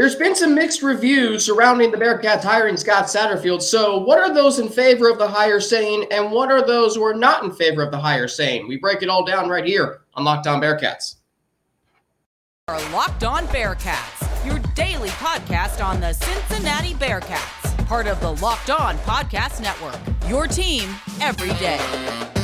There's been some mixed reviews surrounding the Bearcats hiring Scott Satterfield. So, what are those in favor of the hire saying, and what are those who are not in favor of the hire saying? We break it all down right here on Locked On Bearcats. Our Locked On Bearcats, your daily podcast on the Cincinnati Bearcats, part of the Locked On Podcast Network. Your team every day.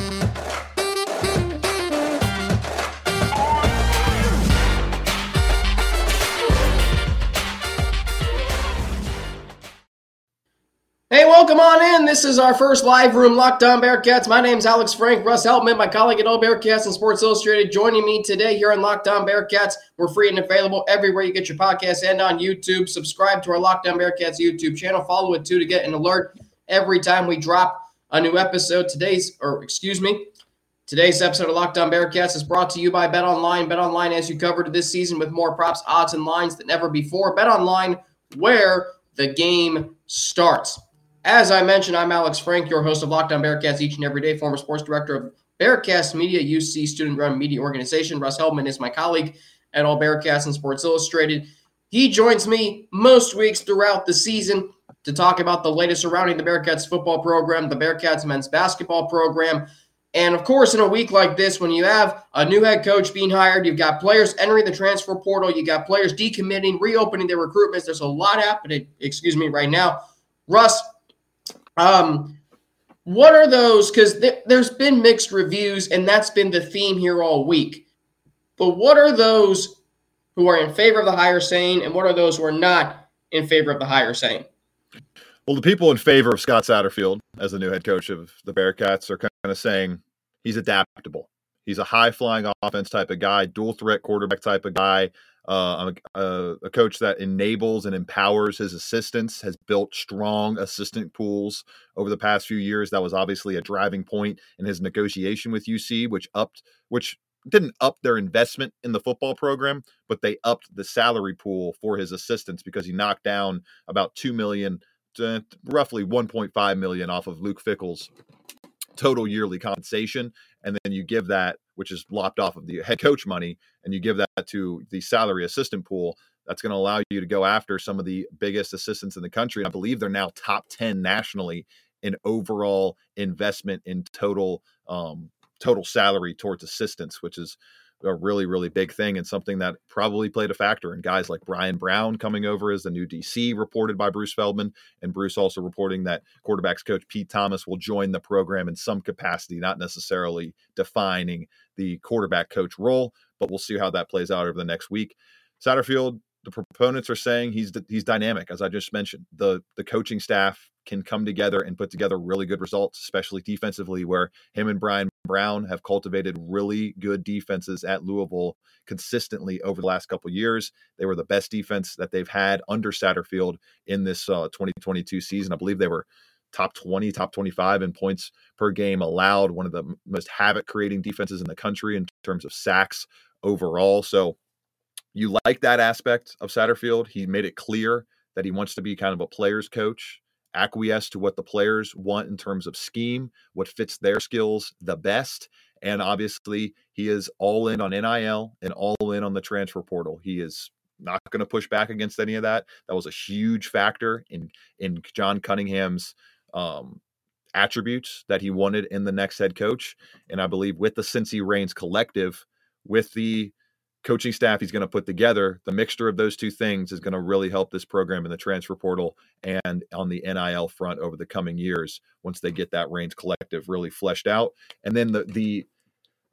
Hey, welcome on in. This is our first live room Locked On Bearcats. My name is Alex Frank. Russ Heltman, my colleague at All Bearcats and Sports Illustrated, joining me today here on Locked On Bearcats. We're free and available everywhere you get your podcasts and on YouTube. Subscribe to our Locked On Bearcats YouTube channel. Follow it too to get an alert every time we drop a new episode. Today's, or excuse me, Today's episode of Locked On Bearcats is brought to you by Bet Online. Bet Online as you covered this season with more props, odds, and lines than ever before. Bet Online, where the game starts. As I mentioned, I'm Alex Frank, your host of Locked On Bearcats each and every day, former sports director of Bearcast Media, UC student run media organization. Russ Heltman is my colleague at All Bearcats and Sports Illustrated. He joins me most weeks throughout the season to talk about the latest surrounding the Bearcats football program, the Bearcats men's basketball program. And of course, in a week like this, when you have a new head coach being hired, you've got players entering the transfer portal, you got players decommitting, reopening their recruitments. There's a lot happening, excuse me, right now. Russ, um, what are those? Because th- there's been mixed reviews, and that's been the theme here all week. But what are those who are in favor of the hire saying, and what are those who are not in favor of the hire saying? Well, the people in favor of Scott Satterfield as the new head coach of the Bearcats are kind of saying he's adaptable. He's a high flying offense type of guy, dual threat quarterback type of guy uh, a, a, coach that enables and empowers his assistants, has built strong assistant pools over the past few years. That was obviously a driving point in his negotiation with UC, which upped, which didn't up their investment in the football program, but they upped the salary pool for his assistants because he knocked down about two million, to roughly 1.5 million off of Luke Fickell's total yearly compensation, and then you give that, which is lopped off of the head coach money, and you give that to the salary assistant pool. That's going to allow you to go after some of the biggest assistants in the country. And I believe they're now top 10 nationally in overall investment in total um, total salary towards assistants, which is a really, really big thing and something that probably played a factor in guys like Brian Brown coming over as the new DC, reported by Bruce Feldman. And Bruce also reporting that quarterbacks coach Pete Thomas will join the program in some capacity, not necessarily defining the quarterback coach role, but we'll see how that plays out over the next week. Satterfield, the proponents are saying he's he's dynamic, as I just mentioned. The the coaching staff can come together and put together really good results, especially defensively, where him and Brian Brown have cultivated really good defenses at Louisville consistently over the last couple years. They were the best defense that they've had under Satterfield in this uh, 2022 season. I believe they were top 20, top 25 in points per game allowed, one of the most havoc creating defenses in the country in terms of sacks overall. So you like that aspect of Satterfield. He made it clear that he wants to be kind of a player's coach acquiesce to what the players want in terms of scheme, what fits their skills the best. And obviously, he is all in on NIL and all in on the transfer portal. He is not going to push back against any of that. That was a huge factor in in John Cunningham's um, attributes that he wanted in the next head coach. And I believe with the Cincy Reigns collective, with the coaching staff he's going to put together, the mixture of those two things is going to really help this program in the transfer portal and on the NIL front over the coming years once they get that Reigns collective really fleshed out. And then the the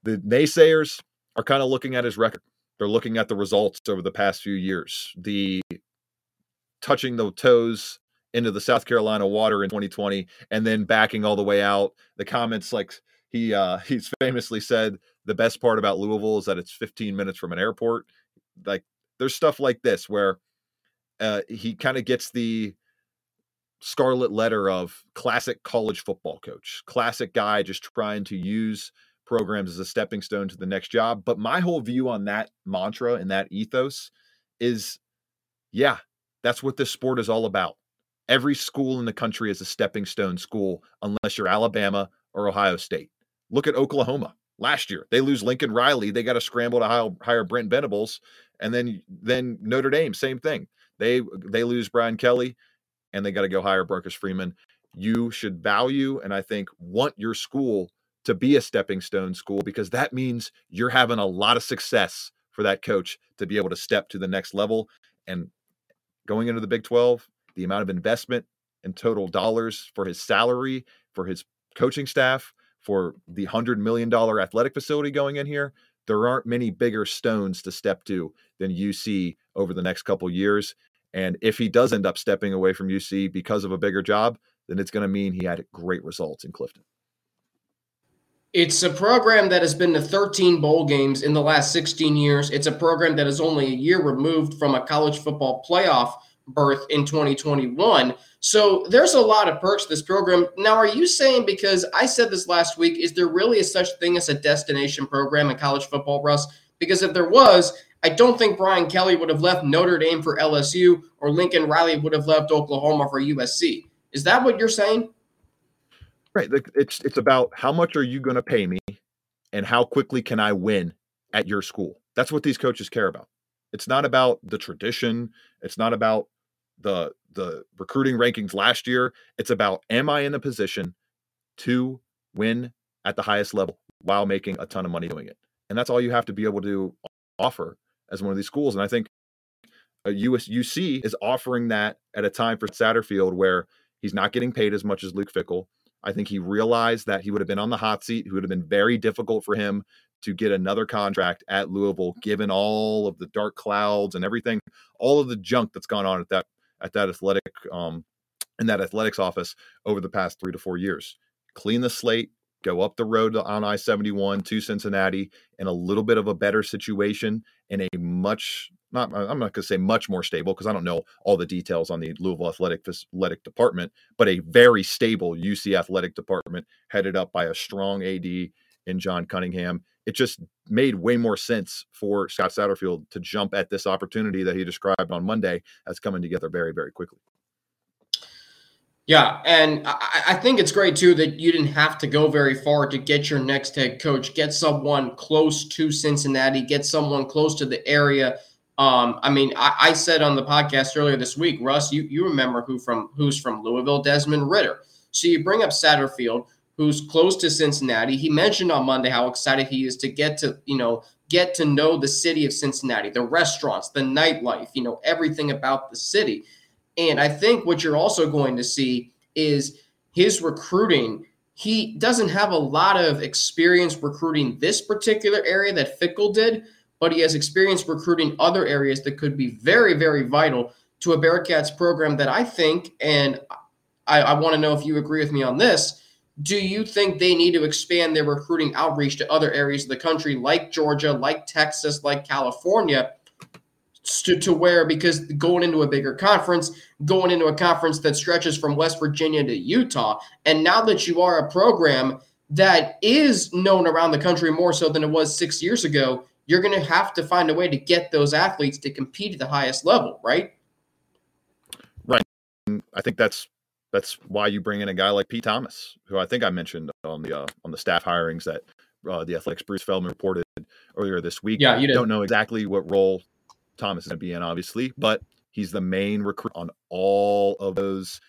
the naysayers are kind of looking at his record. They're looking at the results over the past few years. The touching the toes into the South Carolina water in 2020 and then backing all the way out. The comments like he uh he's famously said the best part about Louisville is that it's 15 minutes from an airport. Like there's stuff like this where uh, he kind of gets the scarlet letter of classic college football coach, classic guy just trying to use programs as a stepping stone to the next job. But my whole view on that mantra and that ethos is yeah, that's what this sport is all about. Every school in the country is a stepping stone school unless you're Alabama or Ohio State. Look at Oklahoma last year. They lose Lincoln Riley. They got to scramble to hire, Brent Venables. And then, then Notre Dame, same thing. they they lose Brian Kelly, and they got to go hire Marcus Freeman. You should value and I think want your school to be a stepping stone school because that means you're having a lot of success for that coach to be able to step to the next level. And going into the Big 12, the amount of investment and total dollars for his salary, for his coaching staff, for the $100 million athletic facility going in here, there aren't many bigger stones to step to than UC over the next couple years. And if he does end up stepping away from UC because of a bigger job, then it's going to mean he had great results in Clifton. It's a program that has been to 13 bowl games in the last 16 years. It's a program that is only a year removed from a college football playoff berth in 2021. So there's a lot of perks to this program. Now, are you saying because I said this last week, is there really a such thing as a destination program in college football, Russ? Because if there was, I don't think Brian Kelly would have left Notre Dame for LSU or Lincoln Riley would have left Oklahoma for USC. Is that what you're saying? Right. It's it's about how much are you going to pay me, and how quickly can I win at your school. That's what these coaches care about. It's not about the tradition. It's not about the the recruiting rankings last year. It's about am I in a position to win at the highest level while making a ton of money doing it. And that's all you have to be able to offer as one of these schools. And I think uh, US, UC is offering that at a time for Satterfield where he's not getting paid as much as Luke Fickell. I think he realized that he would have been on the hot seat. It would have been very difficult for him to get another contract at Louisville, given all of the dark clouds and everything, all of the junk that's gone on at that at that athletic um, in that athletics office over the past three to four years. Clean the slate, go up the road on I 71 to Cincinnati in a little bit of a better situation in a much not I'm not going to say much more stable because I don't know all the details on the Louisville athletic athletic department, but a very stable UC athletic department headed up by a strong AD in John Cunningham. It just made way more sense for Scott Satterfield to jump at this opportunity that he described on Monday as coming together very, very quickly. Yeah, and I, I, think it's great too that you didn't have to go very far to get your next head coach. Get someone close to Cincinnati. Get someone close to the area um, I mean, I, I, said on the podcast earlier this week, Russ, you, you remember who from who's from Louisville, Desmond Ridder. So you bring up Satterfield, who's close to Cincinnati. He mentioned on Monday how excited he is to get to, you know, get to know the city of Cincinnati, the restaurants, the nightlife, you know, everything about the city. And I think what you're also going to see is his recruiting. He doesn't have a lot of experience recruiting this particular area that Fickell did, but he has experience recruiting other areas that could be very, very vital to a Bearcats program that I think, and I, I want to know if you agree with me on this. Do you think they need to expand their recruiting outreach to other areas of the country, like Georgia, like Texas, like California, to, to where because going into a bigger conference, going into a conference that stretches from West Virginia to Utah, and now that you are a program that is known around the country more so than it was six years ago, you're going to have to find a way to get those athletes to compete at the highest level, right? Right. I think that's that's why you bring in a guy like Pete Thomas, who I think I mentioned on the uh, on the staff hirings that uh, the Athletics Bruce Feldman reported earlier this week. Yeah, you did. don't know exactly what role Thomas is going to be in, obviously, but he's the main recruit on all of those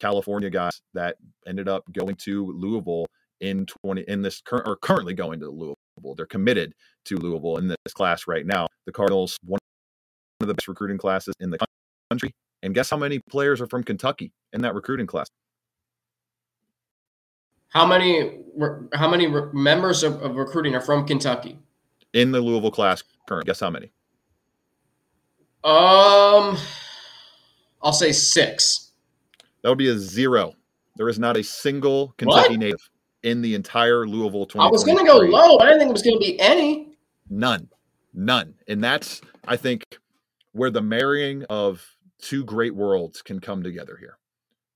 California guys that ended up going to Louisville in 20 in this current or currently going to Louisville. They're committed to Louisville in this class right now. The Cardinals, one of the best recruiting classes in the country. And guess how many players are from Kentucky in that recruiting class? How many how many members of, of recruiting are from Kentucky? In the Louisville class current, guess how many? Um, I'll say six. That would be a zero. There is not a single Kentucky what? native in the entire Louisville 20. I was going to go low. I didn't think it was going to be any. None, none, and that's I think where the marrying of two great worlds can come together here.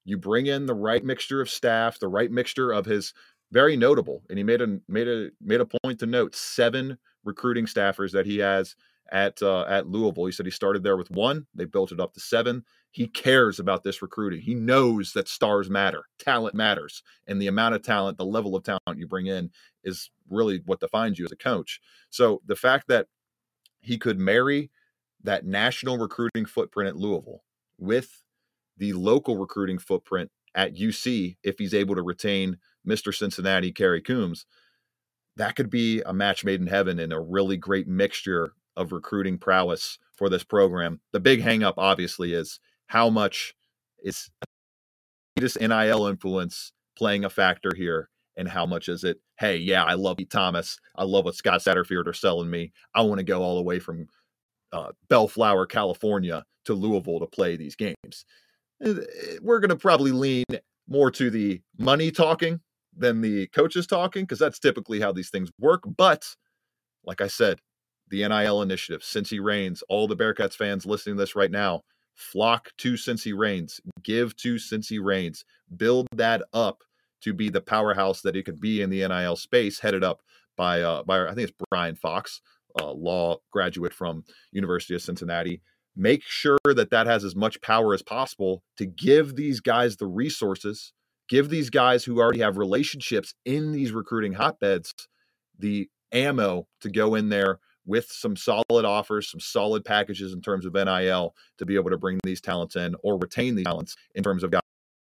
You bring in the right mixture of staff, the right mixture of his very notable, and he made a made a made a point to note seven recruiting staffers that he has at uh, at Louisville. He said he started there with one. They built it up to seven. He cares about this recruiting. He knows that stars matter, talent matters, and the amount of talent, the level of talent you bring in is really what defines you as a coach. So the fact that he could marry that national recruiting footprint at Louisville with the local recruiting footprint at UC if he's able to retain Mr. Cincinnati, Kerry Coombs, that could be a match made in heaven and a really great mixture of recruiting prowess for this program. The big hangup, obviously, is how much is this NIL influence playing a factor here, and how much is it? Hey, yeah, I love Thomas. I love what Scott Satterfield are selling me. I want to go all the way from uh, Bellflower, California, to Louisville to play these games. Eh, we're going to probably lean more to the money talking than the coaches talking because that's typically how these things work. But like I said, the NIL initiative, Cincy Reigns, all the Bearcats fans listening to this right now, flock to Cincy Reigns, give to Cincy Reigns, build that up to be the powerhouse that it could be in the NIL space, headed up by uh, by I think it's Brian Fox, uh, law graduate from University of Cincinnati. Make sure that that has as much power as possible to give these guys the resources, give these guys who already have relationships in these recruiting hotbeds the ammo to go in there with some solid offers, some solid packages in terms of NIL to be able to bring these talents in or retain these talents in terms of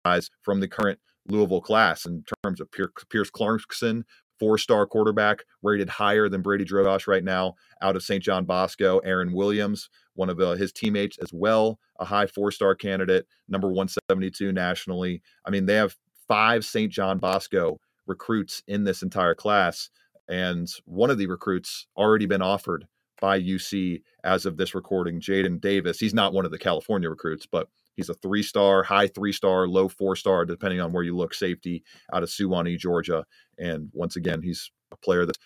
guys from the current Louisville class in terms of Pierce Clarkson, four star quarterback, rated higher than Brady Drogosh right now out of St. John Bosco. Aaron Williams, one of uh, his teammates as well, a high four star candidate, number 172 nationally. I mean, they have five St. John Bosco recruits in this entire class. And one of the recruits already been offered by UC as of this recording, Jaden Davis. He's not one of the California recruits, but he's a three star, high three star, low four star, depending on where you look, safety out of Suwanee, Georgia. And once again, he's a player that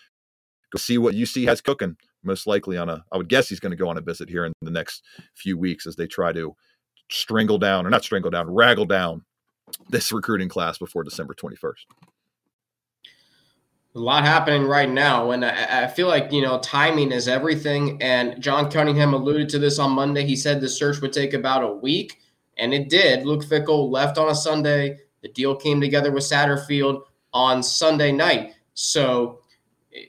go see what UC has cooking. Most likely on a, I would guess he's going to go on a visit here in the next few weeks as they try to strangle down, or not strangle down, raggle down this recruiting class before December 21st a lot happening right now, and I, I, feel like you know timing is everything. And John Cunningham alluded to this on Monday. He said the search would take about a week, and it did. Luke Fickell left on a Sunday. The deal came together with Satterfield on Sunday night. So,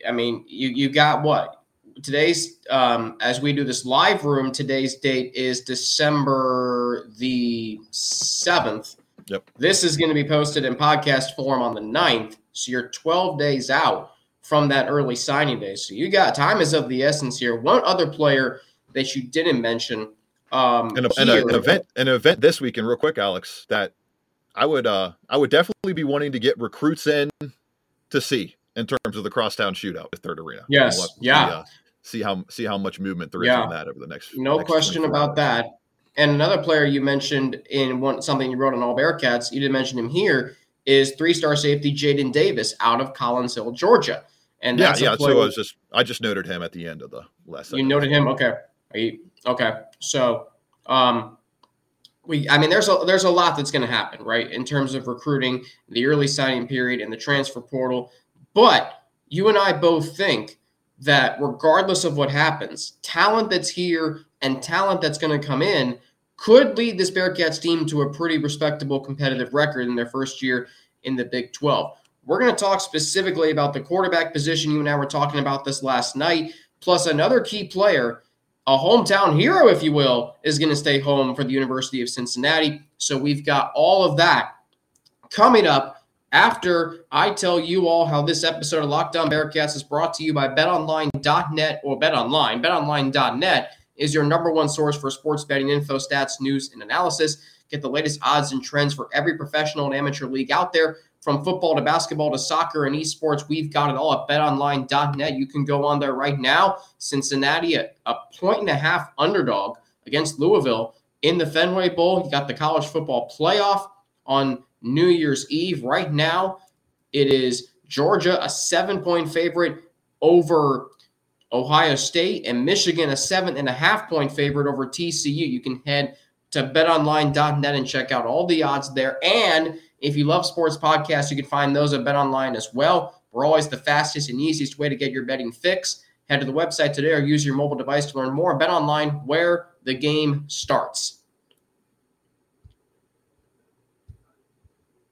I mean, you you got what today's um, as we do this live room. Today's date is December the seventh. Yep. This is going to be posted in podcast form on the 9th. So you're 12 days out from that early signing day. So you got time is of the essence here. One other player that you didn't mention. Um, and, a, and a, an event, an event this weekend, real quick, Alex, that I would, uh, I would definitely be wanting to get recruits in to see in terms of the crosstown shootout at Third Arena. Yes, yeah. See, uh, see, how see how much movement there is yeah. on that over the next. No next question about hours. that. And another player you mentioned in one something you wrote on All Bearcats, you didn't mention him here, is three-star safety Jaden Davis out of Collins Hill, Georgia. And yeah, yeah. So I was just I just noted him at the end of the lesson. You noted him, okay? You, okay. So, um, we I mean, there's a there's a lot that's going to happen, right, in terms of recruiting, the early signing period, and the transfer portal. But you and I both think that regardless of what happens, talent that's here and talent that's going to come in could lead this Bearcats team to a pretty respectable competitive record in their first year in the Big 12. We're going to talk specifically about the quarterback position. You and I were talking about this last night. Plus, another key player, a hometown hero, if you will, is going to stay home for the University of Cincinnati. So we've got all of that coming up after I tell you all how this episode of Locked On Bearcats is brought to you by betonline.net or betonline, betonline.net is your number one source for sports betting info, stats, news, and analysis. Get the latest odds and trends for every professional and amateur league out there. From football to basketball to soccer and esports, we've got it all at betonline.net. You can go on there right now. Cincinnati, a, a point and a half underdog against Louisville in the Fenway Bowl. You got the college football playoff on New Year's Eve. Right now, it is Georgia, a seven point favorite over Ohio State and Michigan, a seven and a half point favorite over TCU. You can head to betonline.net and check out all the odds there. And if you love sports podcasts, you can find those at Bet Online as well. We're always the fastest and easiest way to get your betting fix. Head to the website today or use your mobile device to learn more. Bet online where the game starts.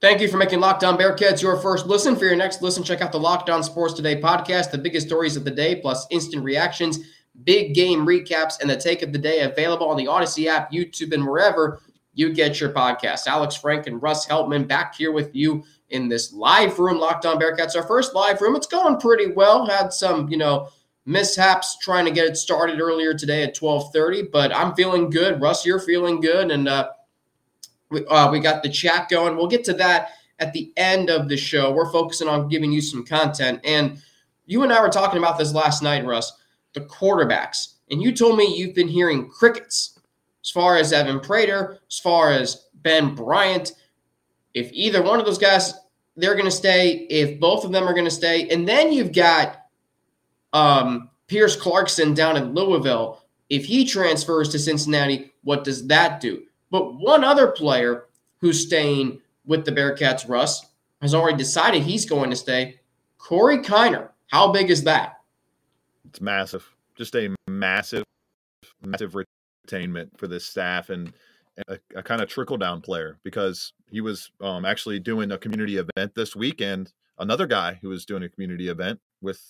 Thank you for making Locked On Bearcats your first listen. For your next listen, check out the Locked On Sports Today podcast, the biggest stories of the day, plus instant reactions, big game recaps, and the take of the day available on the Odyssey app, YouTube, and wherever you get your podcast. Alex Frank and Russ Heltman back here with you in this live room, Locked On Bearcats. Our first live room. It's going pretty well. Had some, you know, mishaps trying to get it started earlier today at 12:30, but I'm feeling good. Russ, you're feeling good, and uh, we, uh, we got the chat going. We'll get to that at the end of the show. We're focusing on giving you some content, and you and I were talking about this last night, Russ. The quarterbacks, and you told me you've been hearing crickets as far as Evan Prater, as far as Ben Bryant. If either one of those guys, they're going to stay. If both of them are going to stay, and then you've got um, Pierce Clarkson down in Louisville. If he transfers to Cincinnati, what does that do? But one other player who's staying with the Bearcats, Russ, has already decided he's going to stay. Corey Kiner. How big is that? It's massive. Just a massive, massive retainment for this staff and a, a kind of trickle down player because he was um, actually doing a community event this weekend. Another guy who was doing a community event with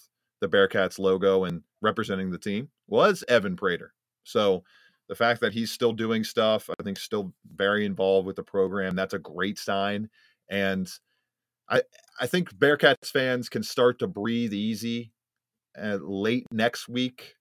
the Bearcats logo and representing the team was Evan Prater. So the fact that he's still doing stuff, I think still very involved with the program, that's a great sign. And I I think Bearcats fans can start to breathe easy at late next week,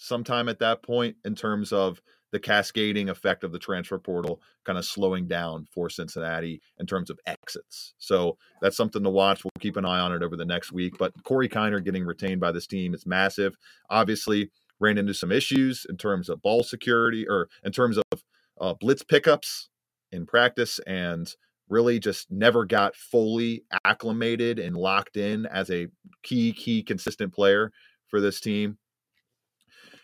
sometime at that point, in terms of the cascading effect of the transfer portal kind of slowing down for Cincinnati in terms of exits. So that's something to watch. We'll keep an eye on it over the next week. But Corey Kiner getting retained by this team is massive. Obviously, ran into some issues in terms of ball security or in terms of uh, blitz pickups in practice and really just never got fully acclimated and locked in as a key, key, consistent player for this team.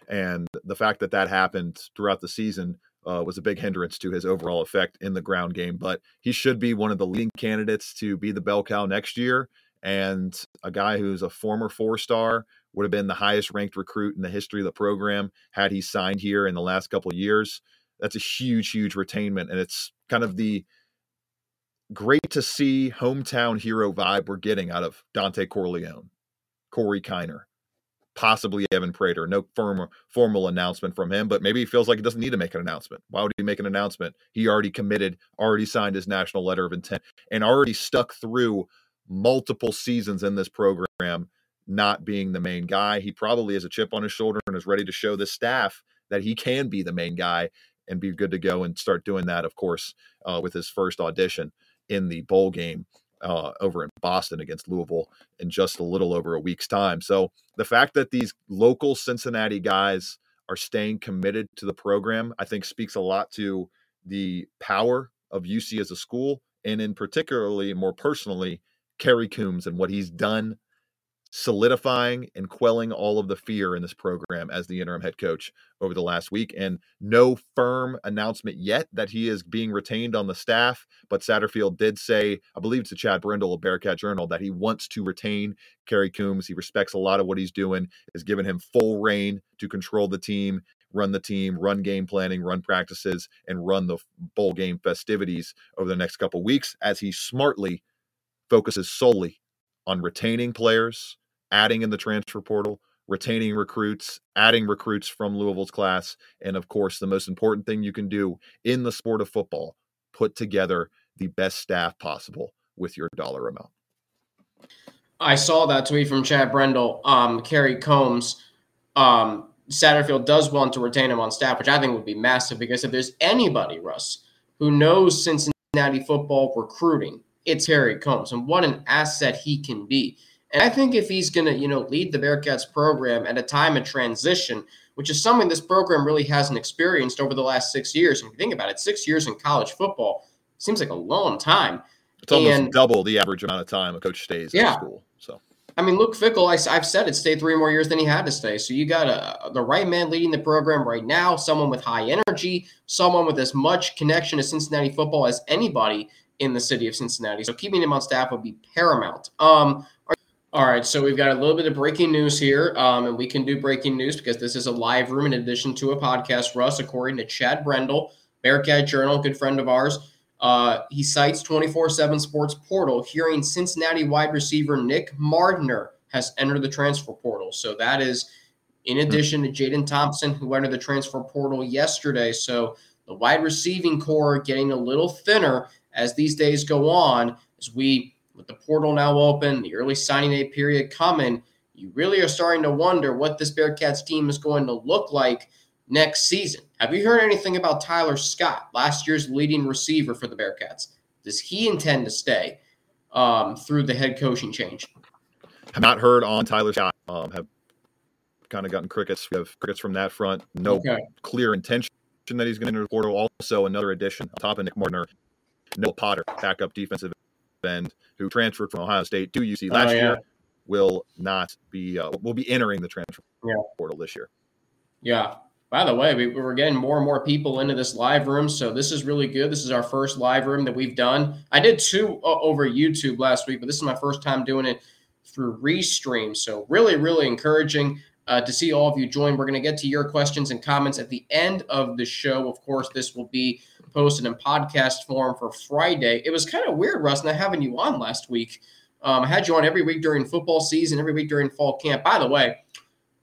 And the fact that that happened throughout the season uh, was a big hindrance to his overall effect in the ground game. But he should be one of the leading candidates to be the bell cow next year. And a guy who's a former four star would have been the highest ranked recruit in the history of the program had he signed here in the last couple of years. That's a huge, huge retainment. And it's kind of the great to see hometown hero vibe we're getting out of Dontay Corleone, Corey Kiner, possibly Evan Prater. No firm, formal announcement from him, but maybe he feels like he doesn't need to make an announcement. Why would he make an announcement? He already committed, already signed his national letter of intent, and already stuck through multiple seasons in this program not being the main guy. He probably has a chip on his shoulder and is ready to show the staff that he can be the main guy and be good to go and start doing that, of course, uh, with his first audition in the bowl game uh, over in Boston against Louisville in just a little over a week's time. So the fact that these local Cincinnati guys are staying committed to the program, I think speaks a lot to the power of UC as a school, and in particularly, more personally, Kerry Coombs and what he's done solidifying and quelling all of the fear in this program as the interim head coach over the last week. And no firm announcement yet that he is being retained on the staff. But Satterfield did say, I believe it's to Chad Brendel of Bearcat Journal, that he wants to retain Kerry Coombs. He respects a lot of what he's doing, has given him full reign to control the team. Run the team, run game planning, run practices, and run the bowl game festivities over the next couple weeks as he smartly focuses solely on retaining players, adding in the transfer portal, retaining recruits, adding recruits from Louisville's class, and of course, the most important thing you can do in the sport of football, put together the best staff possible with your dollar amount. I saw that tweet from Chad Brendel. Um, Kerry Coombs, um, Satterfield does want to retain him on staff, which I think would be massive because if there's anybody, Russ, who knows Cincinnati football recruiting, it's Kerry Coombs. and what an asset he can be. And I think if he's going to, you know, lead the Bearcats program at a time of transition, which is something this program really hasn't experienced over the last six years. And if you think about it, six years in college football seems like a long time. It's almost and, double the average amount of time a coach stays yeah. in school. So. I mean, Luke Fickell, I, have said it, stayed three more years than he had to stay. So you got a, the right man leading the program right now, someone with high energy, someone with as much connection to Cincinnati football as anybody in the city of Cincinnati. So keeping him on staff would be paramount. Um, all right, so we've got a little bit of breaking news here, um, and we can do breaking news because this is a live room in addition to a podcast. Russ, according to Chad Brendel, Bearcat Journal, good friend of ours, uh, he cites 24 7 Sports Portal, hearing Cincinnati wide receiver Nick Mardner has entered the transfer portal. So that is in addition to Jaden Thompson, who entered the transfer portal yesterday. So the wide receiving core getting a little thinner as these days go on, as we, with the portal now open, the early signing day period coming, you really are starting to wonder what this Bearcats team is going to look like next season. Have you heard anything about Tyler Scott, last year's leading receiver for the Bearcats? Does he intend to stay um, through the head coaching change? Have not heard on Tyler Scott. Um, have kind of gotten crickets. We have crickets from that front. No okay. clear intention that he's going to enter the portal. Also, another addition on top of Nick Mardner, Noah Potter, backup defensive end, who transferred from Ohio State to UC last oh, yeah. year, will not be uh, will be entering the transfer yeah. portal this year. Yeah. By the way, we, we're getting more and more people into this live room, so this is really good. This is our first live room that we've done. I did two uh, over YouTube last week, but this is my first time doing it through Restream. So really, really encouraging uh, to see all of you join. We're going to get to your questions and comments at the end of the show. Of course, this will be posted in podcast form for Friday. It was kind of weird, Russ, not having you on last week. Um, I had you on every week during football season, every week during fall camp. By the way,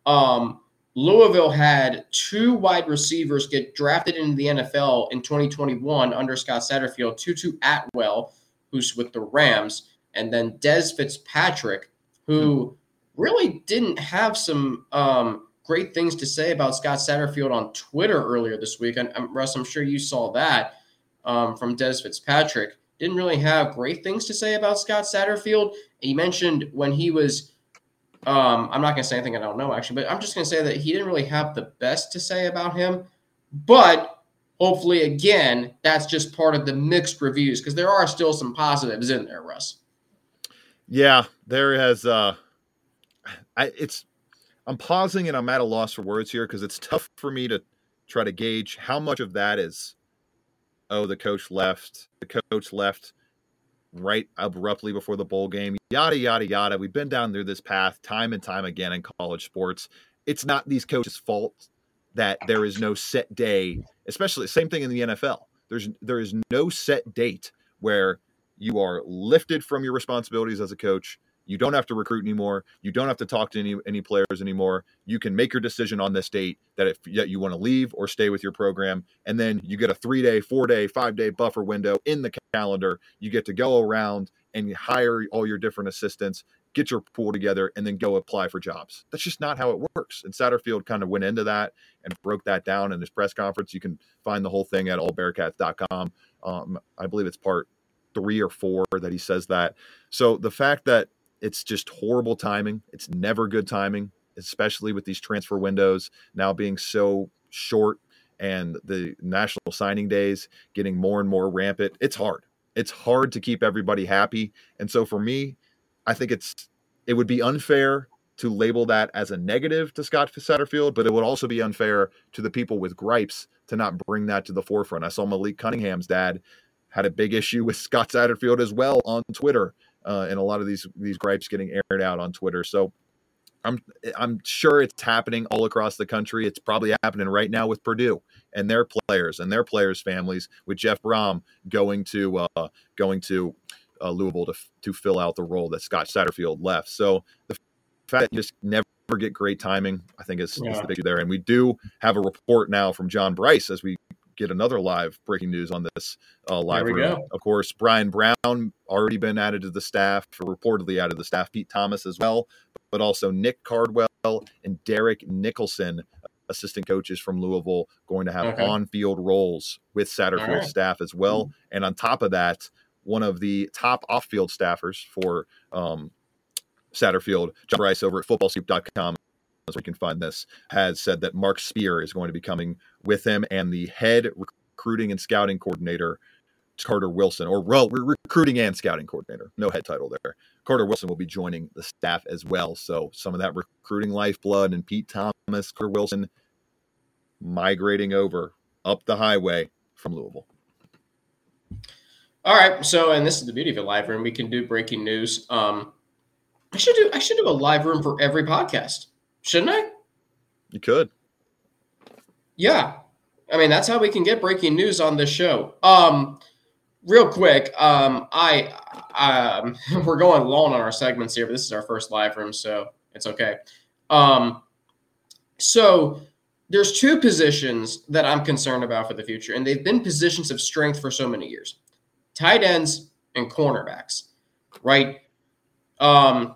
um, Louisville had two wide receivers get drafted into the NFL in 2021 under Scott Satterfield, Tutu Atwell, who's with the Rams, and then Dez Fitzpatrick, who. Hmm really didn't have some um, great things to say about Scott Satterfield on Twitter earlier this week. And um, Russ, I'm sure you saw that um, from Dez Fitzpatrick. Didn't really have great things to say about Scott Satterfield. He mentioned when he was, um, I'm not going to say anything I don't know actually, but I'm just going to say that he didn't really have the best to say about him. But hopefully, again, that's just part of the mixed reviews because there are still some positives in there, Russ. Yeah, there has. Uh I it's I'm pausing and I'm at a loss for words here because it's tough for me to try to gauge how much of that is oh the coach left the coach left right abruptly before the bowl game yada yada yada. We've been down through this path time and time again in college sports. It's not these coaches fault that there is no set day especially same thing in the NFL there's there is no set date where you are lifted from your responsibilities as a coach you don't have to recruit anymore. You don't have to talk to any any players anymore. You can make your decision on this date that if you want to leave or stay with your program, and then you get a three day, four day, five day buffer window in the calendar. You get to go around and hire all your different assistants, get your pool together, and then go apply for jobs. That's just not how it works. And Satterfield kind of went into that and broke that down in his press conference. You can find the whole thing at allbearcats.com. Um, I believe it's part three or four that he says that. So the fact that it's just horrible timing. It's never good timing, especially with these transfer windows now being so short and the national signing days getting more and more rampant. It's hard. It's hard to keep everybody happy. And so for me, I think it's it would be unfair to label that as a negative to Scott Satterfield, but it would also be unfair to the people with gripes to not bring that to the forefront. I saw Malik Cunningham's dad had a big issue with Scott Satterfield as well on Twitter uh, and a lot of these these gripes getting aired out on Twitter. So I'm I'm sure it's happening all across the country. It's probably happening right now with Purdue and their players and their players' families, with Jeff Brohm going to uh, going to uh, Louisville to to fill out the role that Scott Satterfield left. So the fact that you just never get great timing, I think is, yeah. is the big there. And we do have a report now from John Brice as we get another live breaking news on this uh, live room. Go. Of course, Brian Brown already been added to the staff, reportedly added to the staff. Pete Thomas as well, but also Nick Cardwell and Derek Nicholson, assistant coaches from Louisville, going to have okay. on-field roles with Satterfield right. staff as well. Mm-hmm. And on top of that, one of the top off-field staffers for um, Satterfield, John Brice over at footballscoop.com as we can find this, has said that Mark Spear is going to be coming with him and the head recruiting and scouting coordinator, Carter Wilson, or well, recruiting and scouting coordinator. No head title there. Carter Wilson will be joining the staff as well. So some of that recruiting lifeblood and Pete Thomas, Carter Wilson migrating over up the highway from Louisville. All right. So, and this is the beauty of a live room. We can do breaking news. Um, I should do I should do a live room for every podcast. Shouldn't I? You could. Yeah. I mean, that's how we can get breaking news on this show. Um, real quick, um, I um, we're going long on our segments here, but this is our first live room, so it's okay. Um, So there's two positions that I'm concerned about for the future, and they've been positions of strength for so many years: tight ends and cornerbacks, right? Um,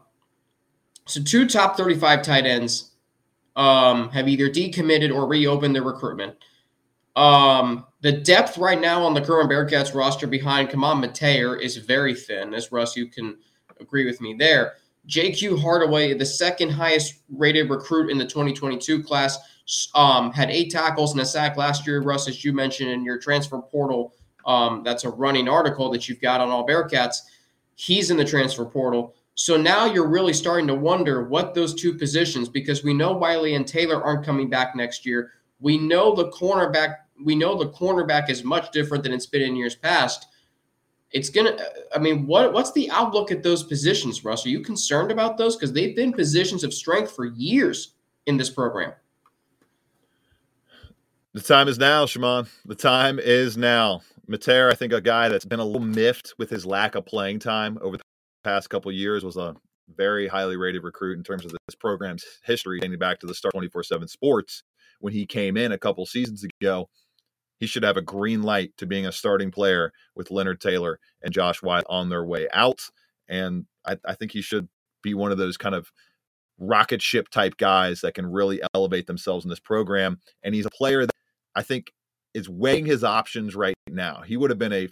so two top 35 tight ends um, have either decommitted or reopened their recruitment. Um, the depth right now on the current Bearcats roster behind Chamon Metayer is very thin, as Russ, you can agree with me there. JQ Hardaway, the second highest rated recruit in the 2022 class, um, had eight tackles and a sack last year. Russ, as you mentioned in your transfer portal, um, that's a running article that you've got on all Bearcats. He's in the transfer portal. So now you're really starting to wonder what those two positions, because we know Whyle and Taylor aren't coming back next year. We know the cornerback, we know the cornerback is much different than it's been in years past. It's gonna. I mean, what what's the outlook at those positions, Russ? Are you concerned about those because they've been positions of strength for years in this program? The time is now, Chamon. The time is now. Metayer, I think a guy that's been a little miffed with his lack of playing time over the past couple years was a very highly rated recruit in terms of this program's history, dating back to the start 24 7 sports. When he came in a couple seasons ago, he should have a green light to being a starting player with Leonard Taylor and Josh Whyle on their way out. And I, I think he should be one of those kind of rocket ship type guys that can really elevate themselves in this program. And he's a player that I think is weighing his options right now. He would have been a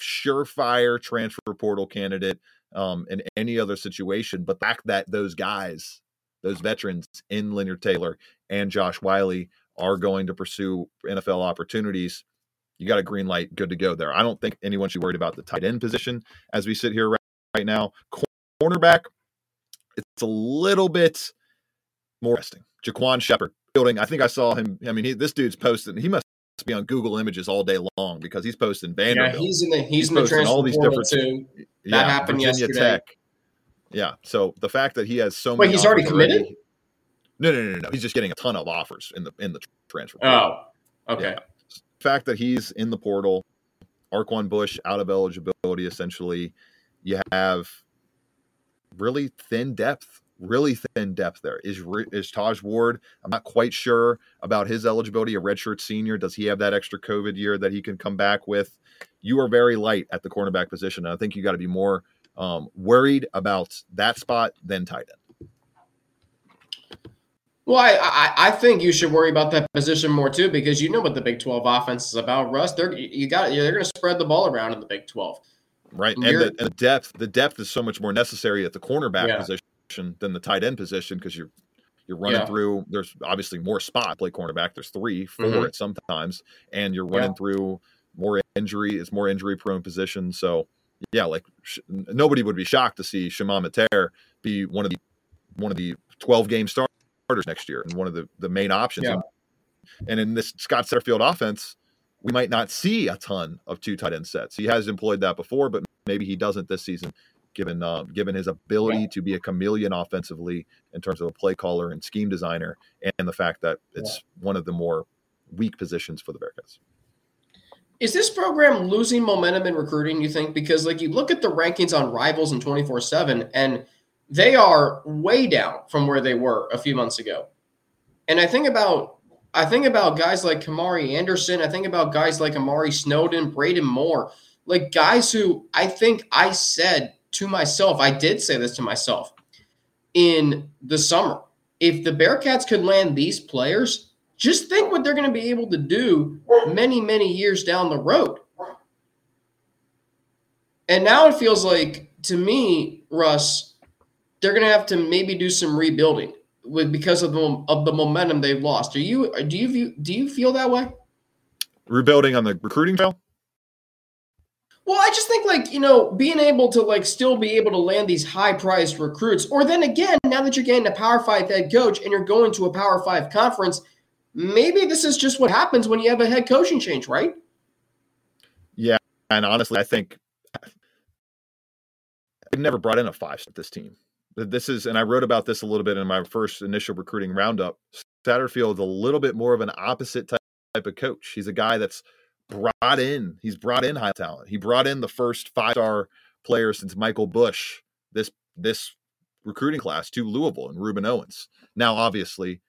surefire transfer portal candidate um, in any other situation. But the fact that those guys, those veterans in Leonard Taylor and Josh Whyle are going to pursue NFL opportunities, you got a green light, good to go there. I don't think anyone should be worried about the tight end position as we sit here right, right now. Cornerback, it's a little bit more interesting. Jaquan Shepard building. I think I saw him. I mean, he, this dude's posting. He must be on Google Images all day long because he's posting Vanderbilt. Yeah, he's in the he's, he's in the transfer all these different too. That yeah, happened Virginia yesterday. Tech. Yeah, so the fact that he has so many. He's already committed. Already, no, no, no, no. He's just getting a ton of offers in the in the transfer. Oh, portal. Oh, okay. Yeah. The fact that he's in the portal, Arquon Bush out of eligibility. Essentially, you have really thin depth really thin depth there. Is is Taj Ward? I'm not quite sure about his eligibility. A redshirt senior, does he have that extra COVID year that he can come back with? You are very light at the cornerback position, and I think you got to be more um, worried about that spot than tight end. Well, I, I, I think you should worry about that position more too because you know what the Big Twelve offense is about, Russ. They're you got they're going to spread the ball around in the Big Twelve, right? And the, and the, depth the depth is so much more necessary at the cornerback yeah. position than the tight end position because you're you're running yeah. through. There's obviously more spot play cornerback. There's three, 4 mm-hmm. at sometimes, and you're running yeah. through more injury. It's more injury prone position. So yeah, like sh- nobody would be shocked to see Chamon Metayer be one of the one of the 12 game starters next year and one of the the main options. Yeah. And, and in this Scott Satterfield offense, we might not see a ton of two tight end sets. He has employed that before, but maybe he doesn't this season given uh, given his ability yeah. to be a chameleon offensively in terms of a play caller and scheme designer, and the fact that it's yeah. one of the more weak positions for the Bearcats. Is this program losing momentum in recruiting? You think because like you look at the rankings on Rivals four seven, and they are way down from where they were a few months ago. And I think about I think about guys like Kamari Anderson. I think about guys like Amari Snowden, Braden Moore, like guys who I think I said to myself, I did say this to myself in the summer. If the Bearcats could land these players, just think what they're going to be able to do many, many years down the road. And now it feels like, to me, Russ, they're going to have to maybe do some rebuilding with because of the of the momentum they've lost. Do you do you view, do you feel that way? Rebuilding on the recruiting trail. Well, I just think like, you know, being able to like still be able to land these high priced recruits, or then again, now that you're getting a power five head coach and you're going to a power five conference, maybe this is just what happens when you have a head coaching change, right? Yeah. And honestly, I think I've never brought in a five with this team. This is, and I wrote about this a little bit in my first initial recruiting roundup. Satterfield's a little bit more of an opposite type of coach. He's a guy that's brought in. He's brought in high talent. He brought in the first five star player since Michael Bush this this recruiting class to Louisville and Rueben Owens. Now, obviously,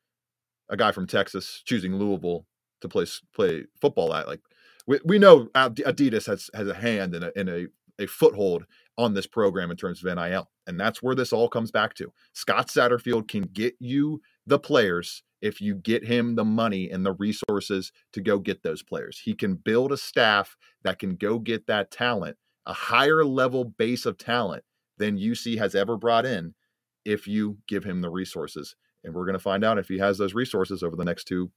a guy from Texas choosing Louisville to play play football at. Like we, we know Adidas has has a hand in a a, a foothold on this program in terms of NIL. And that's where this all comes back to. Scott Satterfield can get you the players if you get him the money and the resources to go get those players. He can build a staff that can go get that talent, a higher level base of talent than UC has ever brought in if you give him the resources. And we're going to find out if he has those resources over the next two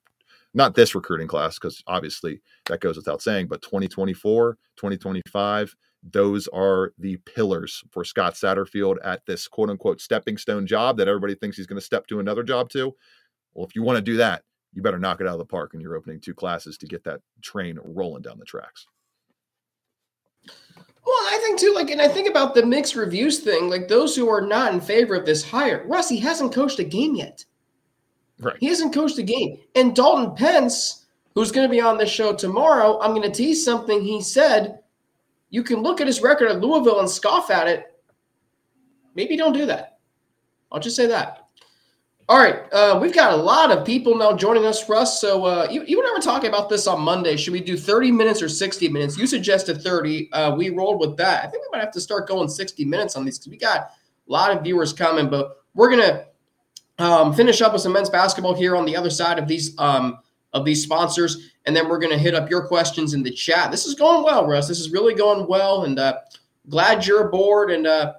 not this recruiting class because obviously that goes without saying, but 2024, 2025, those are the pillars for Scott Satterfield at this quote unquote stepping stone job that everybody thinks he's going to step to another job to. Well, if you want to do that, you better knock it out of the park in your opening two classes to get that train rolling down the tracks. Well, I think too, like, and I think about the mixed reviews thing, like those who are not in favor of this hire. Russ, he hasn't coached a game yet. Right. He hasn't coached a game. And Dalton Pence, who's going to be on this show tomorrow, I'm going to tease something he said you can look at his record at Louisville and scoff at it. Maybe don't do that. I'll just say that. All right, uh, we've got a lot of people now joining us, Russ. So uh, you, you and I were talking about this on Monday. Should we do 30 minutes or 60 minutes? You suggested 30. Uh, we rolled with that. I think we might have to start going 60 minutes on these because we got a lot of viewers coming. But we're gonna um, finish up with some men's basketball here on the other side of these um, of these sponsors and then we're to hit up your questions in the chat. This is going well, Russ. This is really going well, and uh, glad you're aboard, and uh,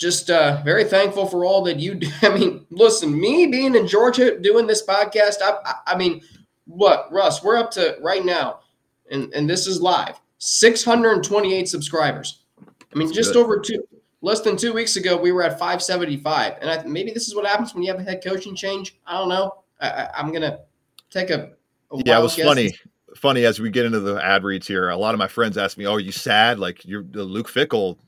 just uh, very thankful for all that you. Do. I mean, listen, me being in Georgia doing this podcast. I, I, I mean, what, Russ? We're up to right now, and and this is live. 628 subscribers. I mean, That's just good. over two, less than two weeks ago, we were at 575. And I, maybe this is what happens when you have a head coaching change. I don't know. I, am gonna take a yeah, it was funny. Funny as we get into the ad reads here. A lot of my friends ask me, "Oh, are you sad? Like you're the Luke Fickell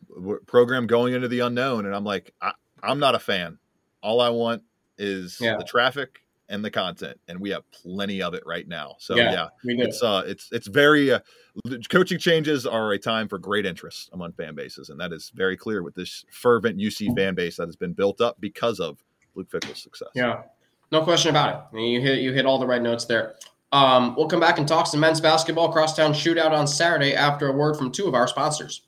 program going into the unknown?" And I'm like, I, am not a fan. All I want is yeah. the traffic and the content, and we have plenty of it right now. So yeah, yeah it's uh, it's it's very uh, coaching changes are a time for great interest among fan bases, and that is very clear with this fervent UC fan base that has been built up because of Luke Fickell's success. Yeah, no question about it. You hit you hit all the right notes there. Um, we'll come back and talk some men's basketball crosstown shootout on Saturday after a word from two of our sponsors.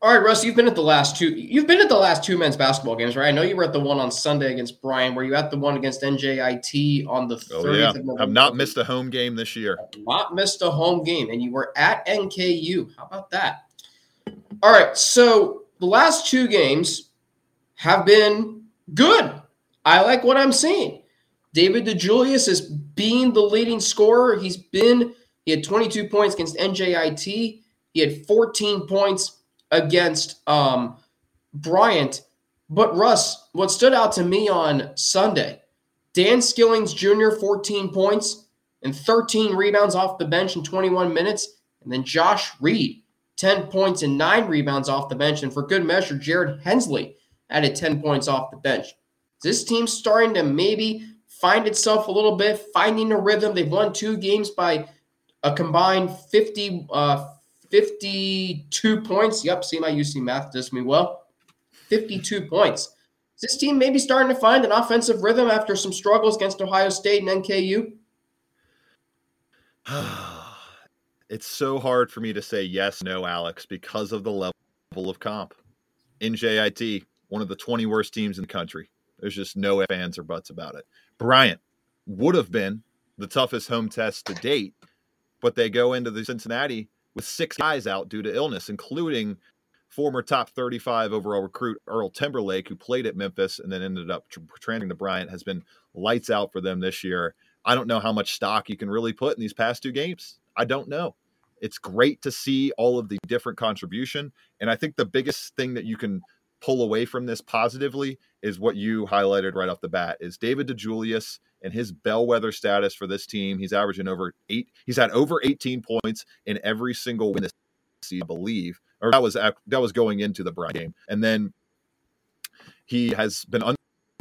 All right, Russ, you've been at the last two. You've been at the last two men's basketball games, right? I know you were at the one on Sunday against Bryant. Were you at the one against NJIT on the 30th oh, yeah. of November? I've not missed a home game this year. Not missed a home game, and you were at NKU. How about that? All right, so the last two games have been good. I like what I'm seeing. David DeJulius is being the leading scorer. He's been, he had 22 points against NJIT. He had 14 points against um, Bryant. But Russ, what stood out to me on Sunday, Dan Skillings Jr., 14 points and 13 rebounds off the bench in 21 minutes. And then Josh Reed, 10 points and nine rebounds off the bench. And for good measure, Jared Hensley added 10 points off the bench. This team's starting to maybe find itself a little bit, finding a rhythm. They've won two games by a combined 50, uh, 52 points. Yep, see my UC math does me well. 52 points. Is this team maybe starting to find an offensive rhythm after some struggles against Ohio State and NKU? it's so hard for me to say yes, no, Alex, because of the level of comp. NJIT, one of the 20 worst teams in the country. There's just no fans or buts about it. Bryant would have been the toughest home test to date, but they go into the Cincinnati with six guys out due to illness, including former top 35 overall recruit Earl Timberlake, who played at Memphis and then ended up training to Bryant, has been lights out for them this year. I don't know how much stock you can really put in these past two games. I don't know. It's great to see all of the different contribution. And I think the biggest thing that you can pull away from this positively is what you highlighted right off the bat is David DeJulius and his bellwether status for this team. He's averaging over eight. He's had over 18 points in every single win this season, I believe, or that was that was going into the Bryant game, and then he has been under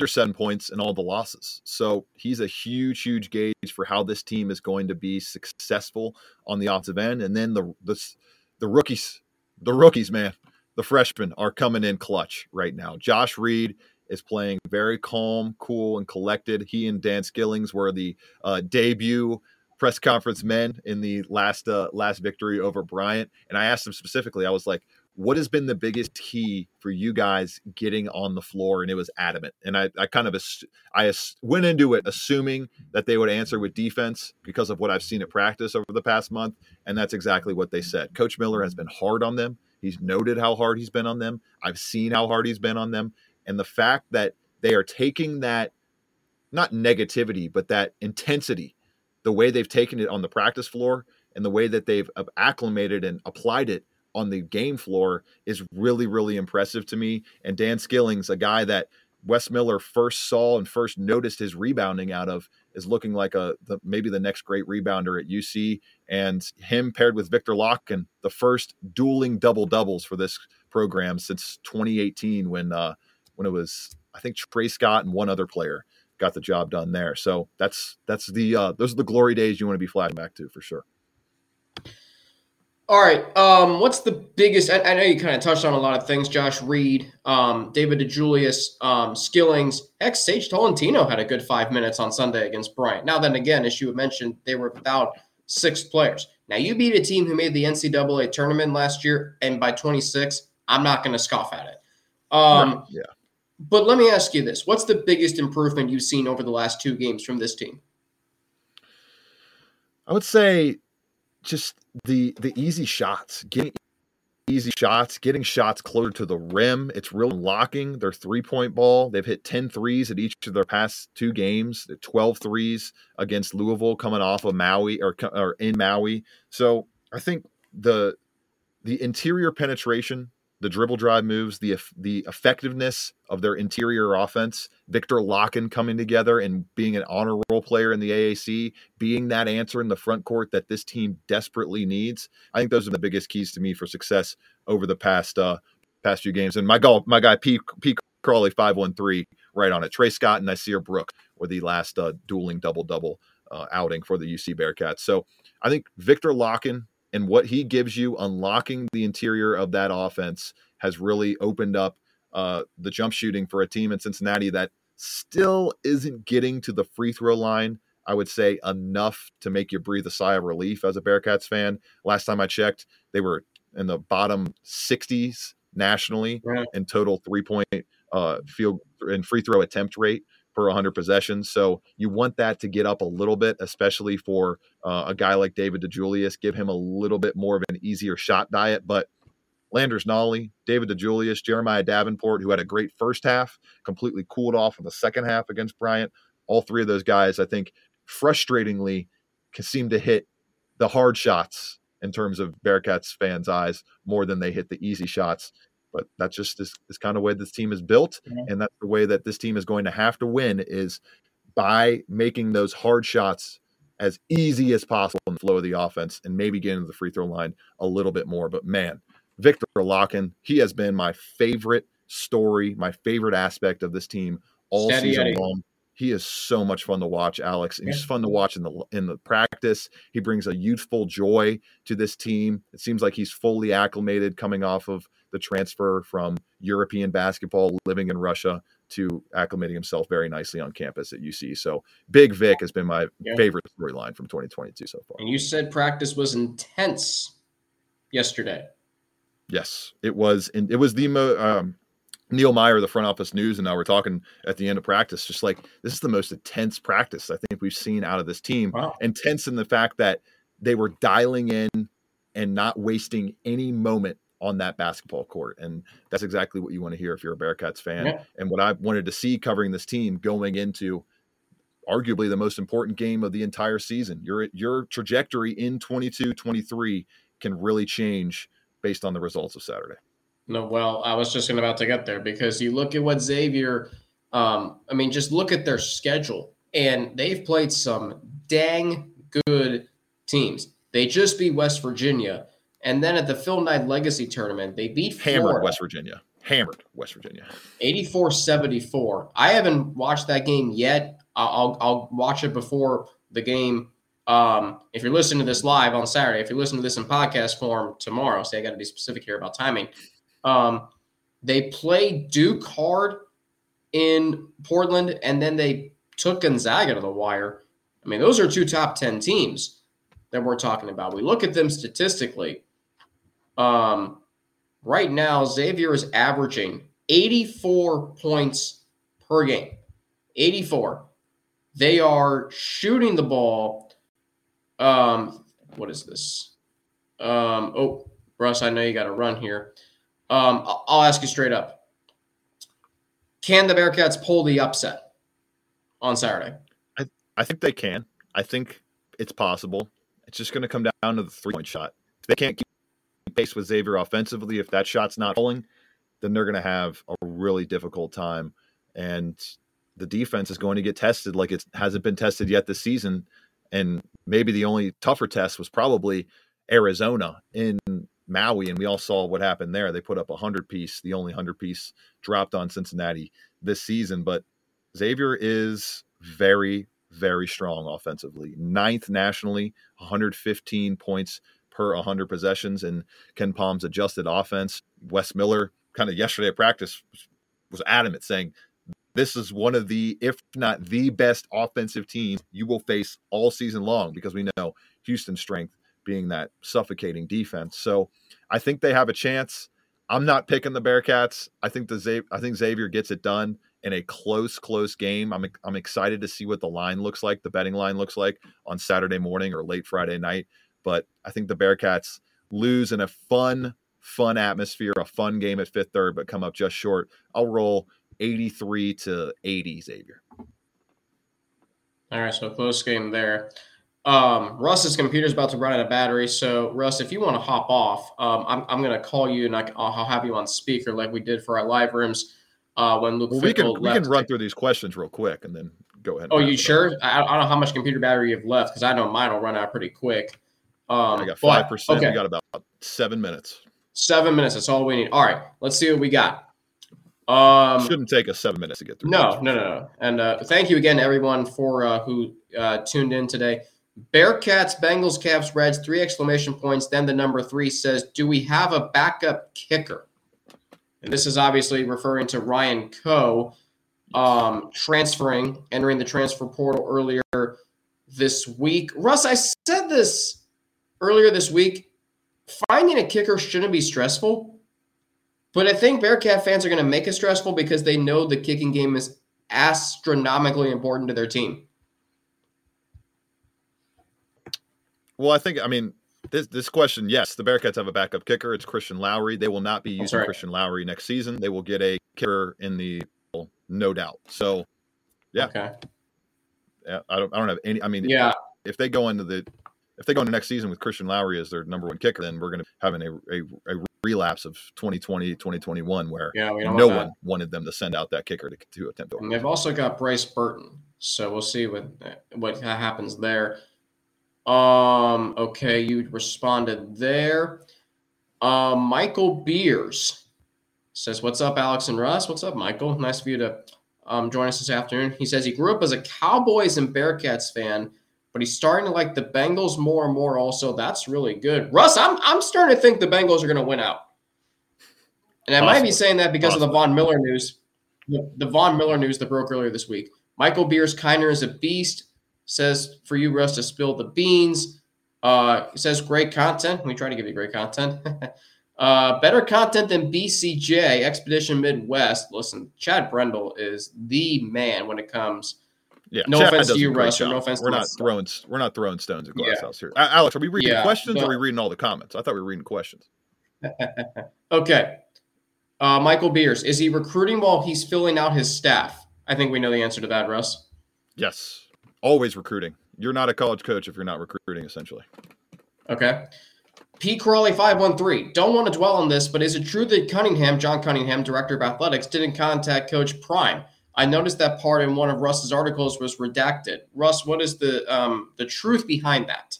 seven points in all the losses. So he's a huge, huge gauge for how this team is going to be successful on the offensive end. And then the the, the rookies, the rookies, man, the freshmen are coming in clutch right now. Josh Reed is playing very calm, cool, and collected. He and Dan Skillings were the uh, debut press conference men in the last uh, last victory over Bryant, and I asked them specifically. I was like, "What has been the biggest key for you guys getting on the floor?" And it was adamant. And I, I kind of I went into it assuming that they would answer with defense because of what I've seen at practice over the past month, and that's exactly what they said. Coach Miller has been hard on them. He's noted how hard he's been on them. I've seen how hard he's been on them, and the fact that they are taking that not negativity, but that intensity the way they've taken it on the practice floor and the way that they've acclimated and applied it on the game floor is really, really impressive to me. And Dan Skillings, a guy that Wes Miller first saw and first noticed his rebounding out of, is looking like a the, maybe the next great rebounder at UC. And him paired with Viktor Lakhin, the first dueling double doubles for this program since 2018, when uh, when it was I think Trey Scott and one other player got the job done there. So that's that's the uh, those are the glory days you want to be flashing back to for sure. All right. Um, what's the biggest? I, I, know you kind of touched on a lot of things. Josh Reed, um, David DeJulius, um, Skillings, ex Sage Tolentino had a good five minutes on Sunday against Bryant. Now, then again, as you mentioned, they were without six players. Now, you beat a team who made the NCAA tournament last year, and by 26, I'm not going to scoff at it. Um, right. Yeah. But let me ask you this: What's the biggest improvement you've seen over the last two games from this team? I would say just the the easy shots, getting easy shots, getting shots closer to the rim. It's real locking their three point ball. They've hit 10 threes at each of their past two games, 12 threes against Louisville coming off of Maui or, or in Maui. So I think the the interior penetration the dribble drive moves, the the effectiveness of their interior offense, Viktor Lakhin coming together and being an honor roll player in the AAC, being that answer in the front court that this team desperately needs. I think those are the biggest keys to me for success over the past uh, past few games. And my golf, my guy P P Crawley five one three right on it. Trey Scott and Nysier Brook were the last uh, dueling double double uh, outing for the UC Bearcats. So I think Viktor Lakhin and what he gives you unlocking the interior of that offense has really opened up uh, the jump shooting for a team in Cincinnati that still isn't getting to the free throw line. I would say enough to make you breathe a sigh of relief as a Bearcats fan. Last time I checked, they were in the bottom 60s nationally right. in total three point uh, field and free throw attempt rate per 100 possessions. So you want that to get up a little bit, especially for uh, a guy like David DeJulius. Give him a little bit more of an easier shot diet. But Landers Nolley, David DeJulius, Jeremiah Davenport, who had a great first half, completely cooled off in the second half against Bryant. All three of those guys, I think, frustratingly, can seem to hit the hard shots in terms of Bearcats fans' eyes more than they hit the easy shots. But that's just this, this kind of way this team is built, mm-hmm. and that's the way that this team is going to have to win is by making those hard shots as easy as possible in the flow of the offense, and maybe getting to the free throw line a little bit more. But man, Viktor Lakhin, he has been my favorite story, my favorite aspect of this team all Steady season Eddie. long. He is so much fun to watch, Alex. and He's fun to watch in the in the practice. He brings a youthful joy to this team. It seems like he's fully acclimated coming off of the transfer from European basketball, living in Russia, to acclimating himself very nicely on campus at UC. So Big Vic has been my yeah. favorite storyline from 2022 so far. And you said practice was intense yesterday. Yes, it was. And it was the um, Neil Meyer, the front office news, and now we're talking at the end of practice. Just like this is the most intense practice I think we've seen out of this team. Wow. Intense in the fact that they were dialing in and not wasting any moment on that basketball court. And that's exactly what you want to hear if you're a Bearcats fan. Yeah. And what I wanted to see covering this team going into arguably the most important game of the entire season. Your your trajectory in 22-23 can really change based on the results of Saturday. No, well, I was just about to get there because you look at what Xavier, um, I mean, just look at their schedule, and they've played some dang good teams. They just beat West Virginia, and then at the Phil Knight Legacy Tournament, they beat hammered Florida. West Virginia. Hammered West Virginia. 84-74. I haven't watched that game yet. I'll, I'll watch it before the game um, if you're listening to this live on Saturday, if you're listening to this in podcast form tomorrow, say I got to be specific here about timing. Um, they play Duke hard, in Portland, and then they took Gonzaga to the wire. I mean, those are two top 10 teams that we're talking about. We look at them statistically. Um, right now, Xavier is averaging 84 points per game. 84. They are shooting the ball. Um, what is this? Um, oh, Russ, I know you got to run here. Um, I'll ask you straight up. Can the Bearcats pull the upset on Saturday? I, I think they can. I think it's possible. It's just going to come down to the three point shot. If they can't keep pace with Xavier offensively, if that shot's not falling, then they're going to have a really difficult time. And the defense is going to get tested like it hasn't been tested yet this season. And maybe the only tougher test was probably Arizona in Maui, and we all saw what happened there. They put up a hundred piece, the only hundred piece dropped on Cincinnati this season. But Xavier is very, very strong offensively. Ninth nationally, 115 points per 100 possessions in KenPom's adjusted offense. Wes Miller, kind of yesterday at practice, was adamant saying this is one of the, if not the best offensive teams you will face all season long because we know Houston's strength being that suffocating defense. So I think they have a chance. I'm not picking the Bearcats. I think the I think Xavier gets it done in a close, close game. I'm I'm excited to see what the line looks like, the betting line looks like on Saturday morning or late Friday night. But I think the Bearcats lose in a fun, fun atmosphere, a fun game at fifth third, but come up just short. I'll roll 83 to 80, Xavier. All right, so close game there. Um, Russ's computer's about to run out of battery. So, Russ, if you want to hop off, um, I'm, I'm going to call you and I, will have you on speaker like we did for our live rooms uh, when Luke well, we can, we can run through these questions real quick and then go ahead. Oh, you sure? I, I, don't know how much computer battery you've left because I know mine will run out pretty quick. Um, I got 5%. okay. We got about seven minutes. Seven minutes. That's all we need. All right. Let's see what we got. Um, Shouldn't take us seven minutes to get through. No, no, no, no. And uh, thank you again, everyone, for uh, who uh, tuned in today. Bearcats, Bengals, Cavs, Reds, three exclamation points. Then the number three says, Do we have a backup kicker? And this is obviously referring to Ryan Coe um, transferring, entering the transfer portal earlier this week. Russ, I said this earlier this week. Finding a kicker shouldn't be stressful, but I think Bearcat fans are going to make it stressful because they know the kicking game is astronomically important to their team. Well, I think I mean this this question. Yes, the Bearcats have a backup kicker. It's Christian Lowry. They will not be using. Christian Lowry next season. They will get a kicker in the no doubt. So, yeah. Okay. Yeah, I don't. I don't have any. I mean, yeah. If they go into the if they go into next season with Christian Lowry as their number one kicker, then we're going to have a, a, a, relapse of 2020, 2021, where yeah, no one wanted them to send out that kicker to, to attempt. And they've also got Bryce Burton, so we'll see what what happens there. Um, okay, you responded there. Um, Michael Beers says, "What's up, Alex and Russ? What's up, Michael? Nice for you to um, join us this afternoon." He says he grew up as a Cowboys and Bearcats fan, but he's starting to like the Bengals more and more. Also, that's really good. Russ, I'm I'm starting to think the Bengals are going to win out, and I might be saying that because of the Von Miller news, the, the Von Miller news that broke earlier this week. Michael Beers Kiner is a beast says for you, Russ, to spill the beans. Uh, says great content. We try to give you great content. uh, better content than BCJ Expedition Midwest. Listen, Chad Brendel is the man when it comes. Yeah, no Chad offense to you, Russ. no offense. We're not myself. throwing we're not throwing stones at Glass yeah. House here. Alex, are we reading yeah, questions but, or are we reading all the comments? I thought we were reading questions. okay. Uh, Michael Beers, is he recruiting while he's filling out his staff? I think we know the answer to that, Russ. Yes always recruiting. You're not a college coach if you're not recruiting, essentially. Okay. P. Crawley 513. Don't want to dwell on this, but is it true that Cunningham, John Cunningham, director of athletics, didn't contact Coach Prime? I noticed that part in one of Russ's articles was redacted. Russ, what is the um, the truth behind that?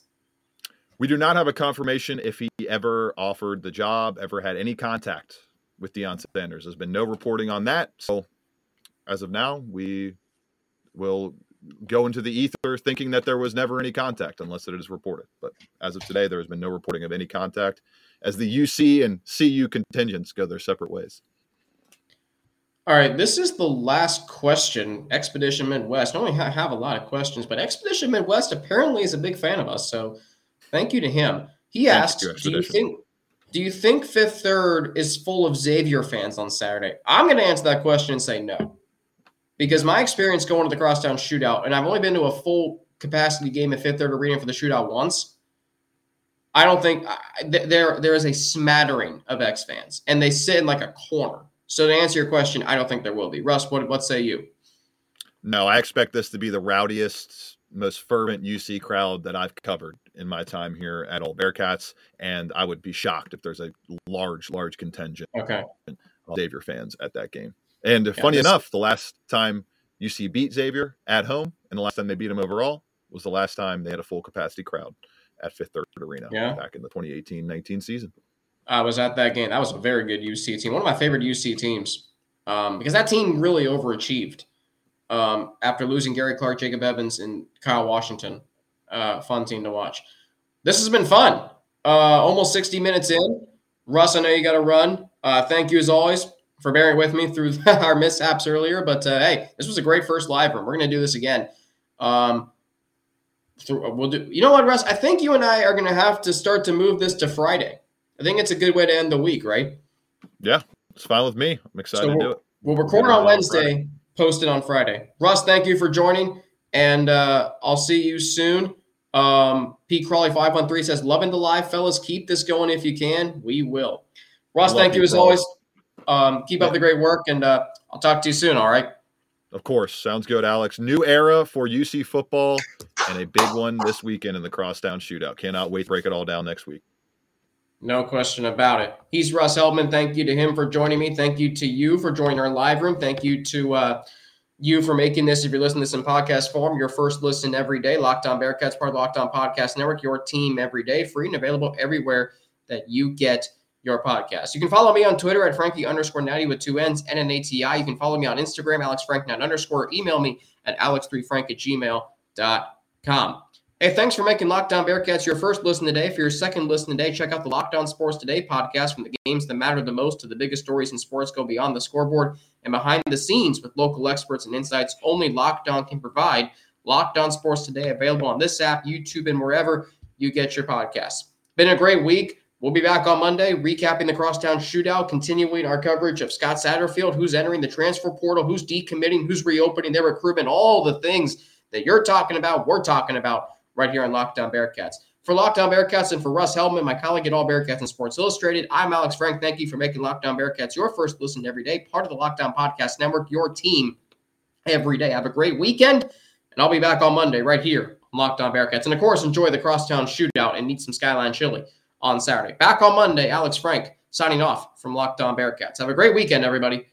We do not have a confirmation if he ever offered the job, ever had any contact with Deion Sanders. There's been no reporting on that. So as of now, we will go into the ether thinking that there was never any contact unless it is reported. But as of today, there has been no reporting of any contact as the UC and CU contingents go their separate ways. All right, this is the last question. Expedition Midwest. I only have a lot of questions, but Expedition Midwest apparently is a big fan of us. So thank you to him. He asked, you, "Do you think do you think Fifth Third is full of Xavier fans on Saturday?" I'm going to answer that question and say no, because my experience going to the crosstown shootout, and I've only been to a full capacity game at Fifth Third Arena for the shootout once. I don't think there there is a smattering of X fans, and they sit in like a corner. So to answer your question, I don't think there will be. Russ, what what say you? No, I expect this to be the rowdiest, most fervent UC crowd that I've covered in my time here at All Bearcats, and I would be shocked if there's a large, large contingent okay. of Xavier fans at that game. And yeah, funny this... enough, the last time UC beat Xavier at home, and the last time they beat him overall was the last time they had a full capacity crowd at Fifth Third Arena yeah. back in the 2018-19 season. I was at that game. That was a very good UC team. One of my favorite UC teams um, because that team really overachieved um, after losing Gary Clark, Jacob Evans, and Kyle Washington. Uh, fun team to watch. This has been fun. Uh, almost 60 minutes in. Russ, I know you got to run. Uh, thank you as always for bearing with me through our mishaps earlier. But uh, hey, this was a great first live room. We're going to do this again. Um, through, we'll do. You know what, Russ? I think you and I are going to have to start to move this to Friday. I think it's a good way to end the week, right? Yeah, it's fine with me. I'm excited so we'll, to do it. We'll record on Wednesday, post it on Friday. Russ, thank you for joining, and uh, I'll see you soon. Um, Pete Crawley five one three says, "Loving the live, fellas. Keep this going if you can. We will." Russ, thank you as Crawley. always. Um, keep up the great work, and uh, I'll talk to you soon. All right. Of course, sounds good, Alex. New era for UC football, and a big one this weekend in the Crosstown Shootout. Cannot wait to break it all down next week. No question about it. He's Russ Heltman. Thank you to him for joining me. Thank you to you for joining our live room. Thank you to uh, you for making this, if you're listening to this in podcast form, your first listen every day. Locked on Bearcats, part of the Locked On Podcast Network, your team every day, free and available everywhere that you get your podcast. You can follow me on Twitter at Frankie underscore Natty with two N's and an ATI. You can follow me on Instagram, Alex Frank underscore. Email me at alex3frank at gmail.com. Hey, thanks for making Locked On Bearcats your first listen today. For your second listen today, check out the Locked On Sports Today podcast from the games that matter the most to the biggest stories in sports go beyond the scoreboard and behind the scenes with local experts and insights only Locked On can provide. Locked On Sports Today available on this app, YouTube, and wherever you get your podcasts. Been a great week. We'll be back on Monday, recapping the crosstown shootout, continuing our coverage of Scott Satterfield, who's entering the transfer portal, who's decommitting, who's reopening their recruitment, all the things that you're talking about, we're talking about right here on Locked On Bearcats. For Locked On Bearcats and for Russ Heltman, my colleague at All Bearcats and Sports Illustrated, I'm Alex Frank. Thank you for making Locked On Bearcats your first listen every day, part of the Locked On Podcast Network, your team every day. Have a great weekend, and I'll be back on Monday right here on Locked On Bearcats. And of course, enjoy the Crosstown Shootout and eat some Skyline Chili on Saturday. Back on Monday, Alex Frank signing off from Lockdown Bearcats. Have a great weekend, everybody.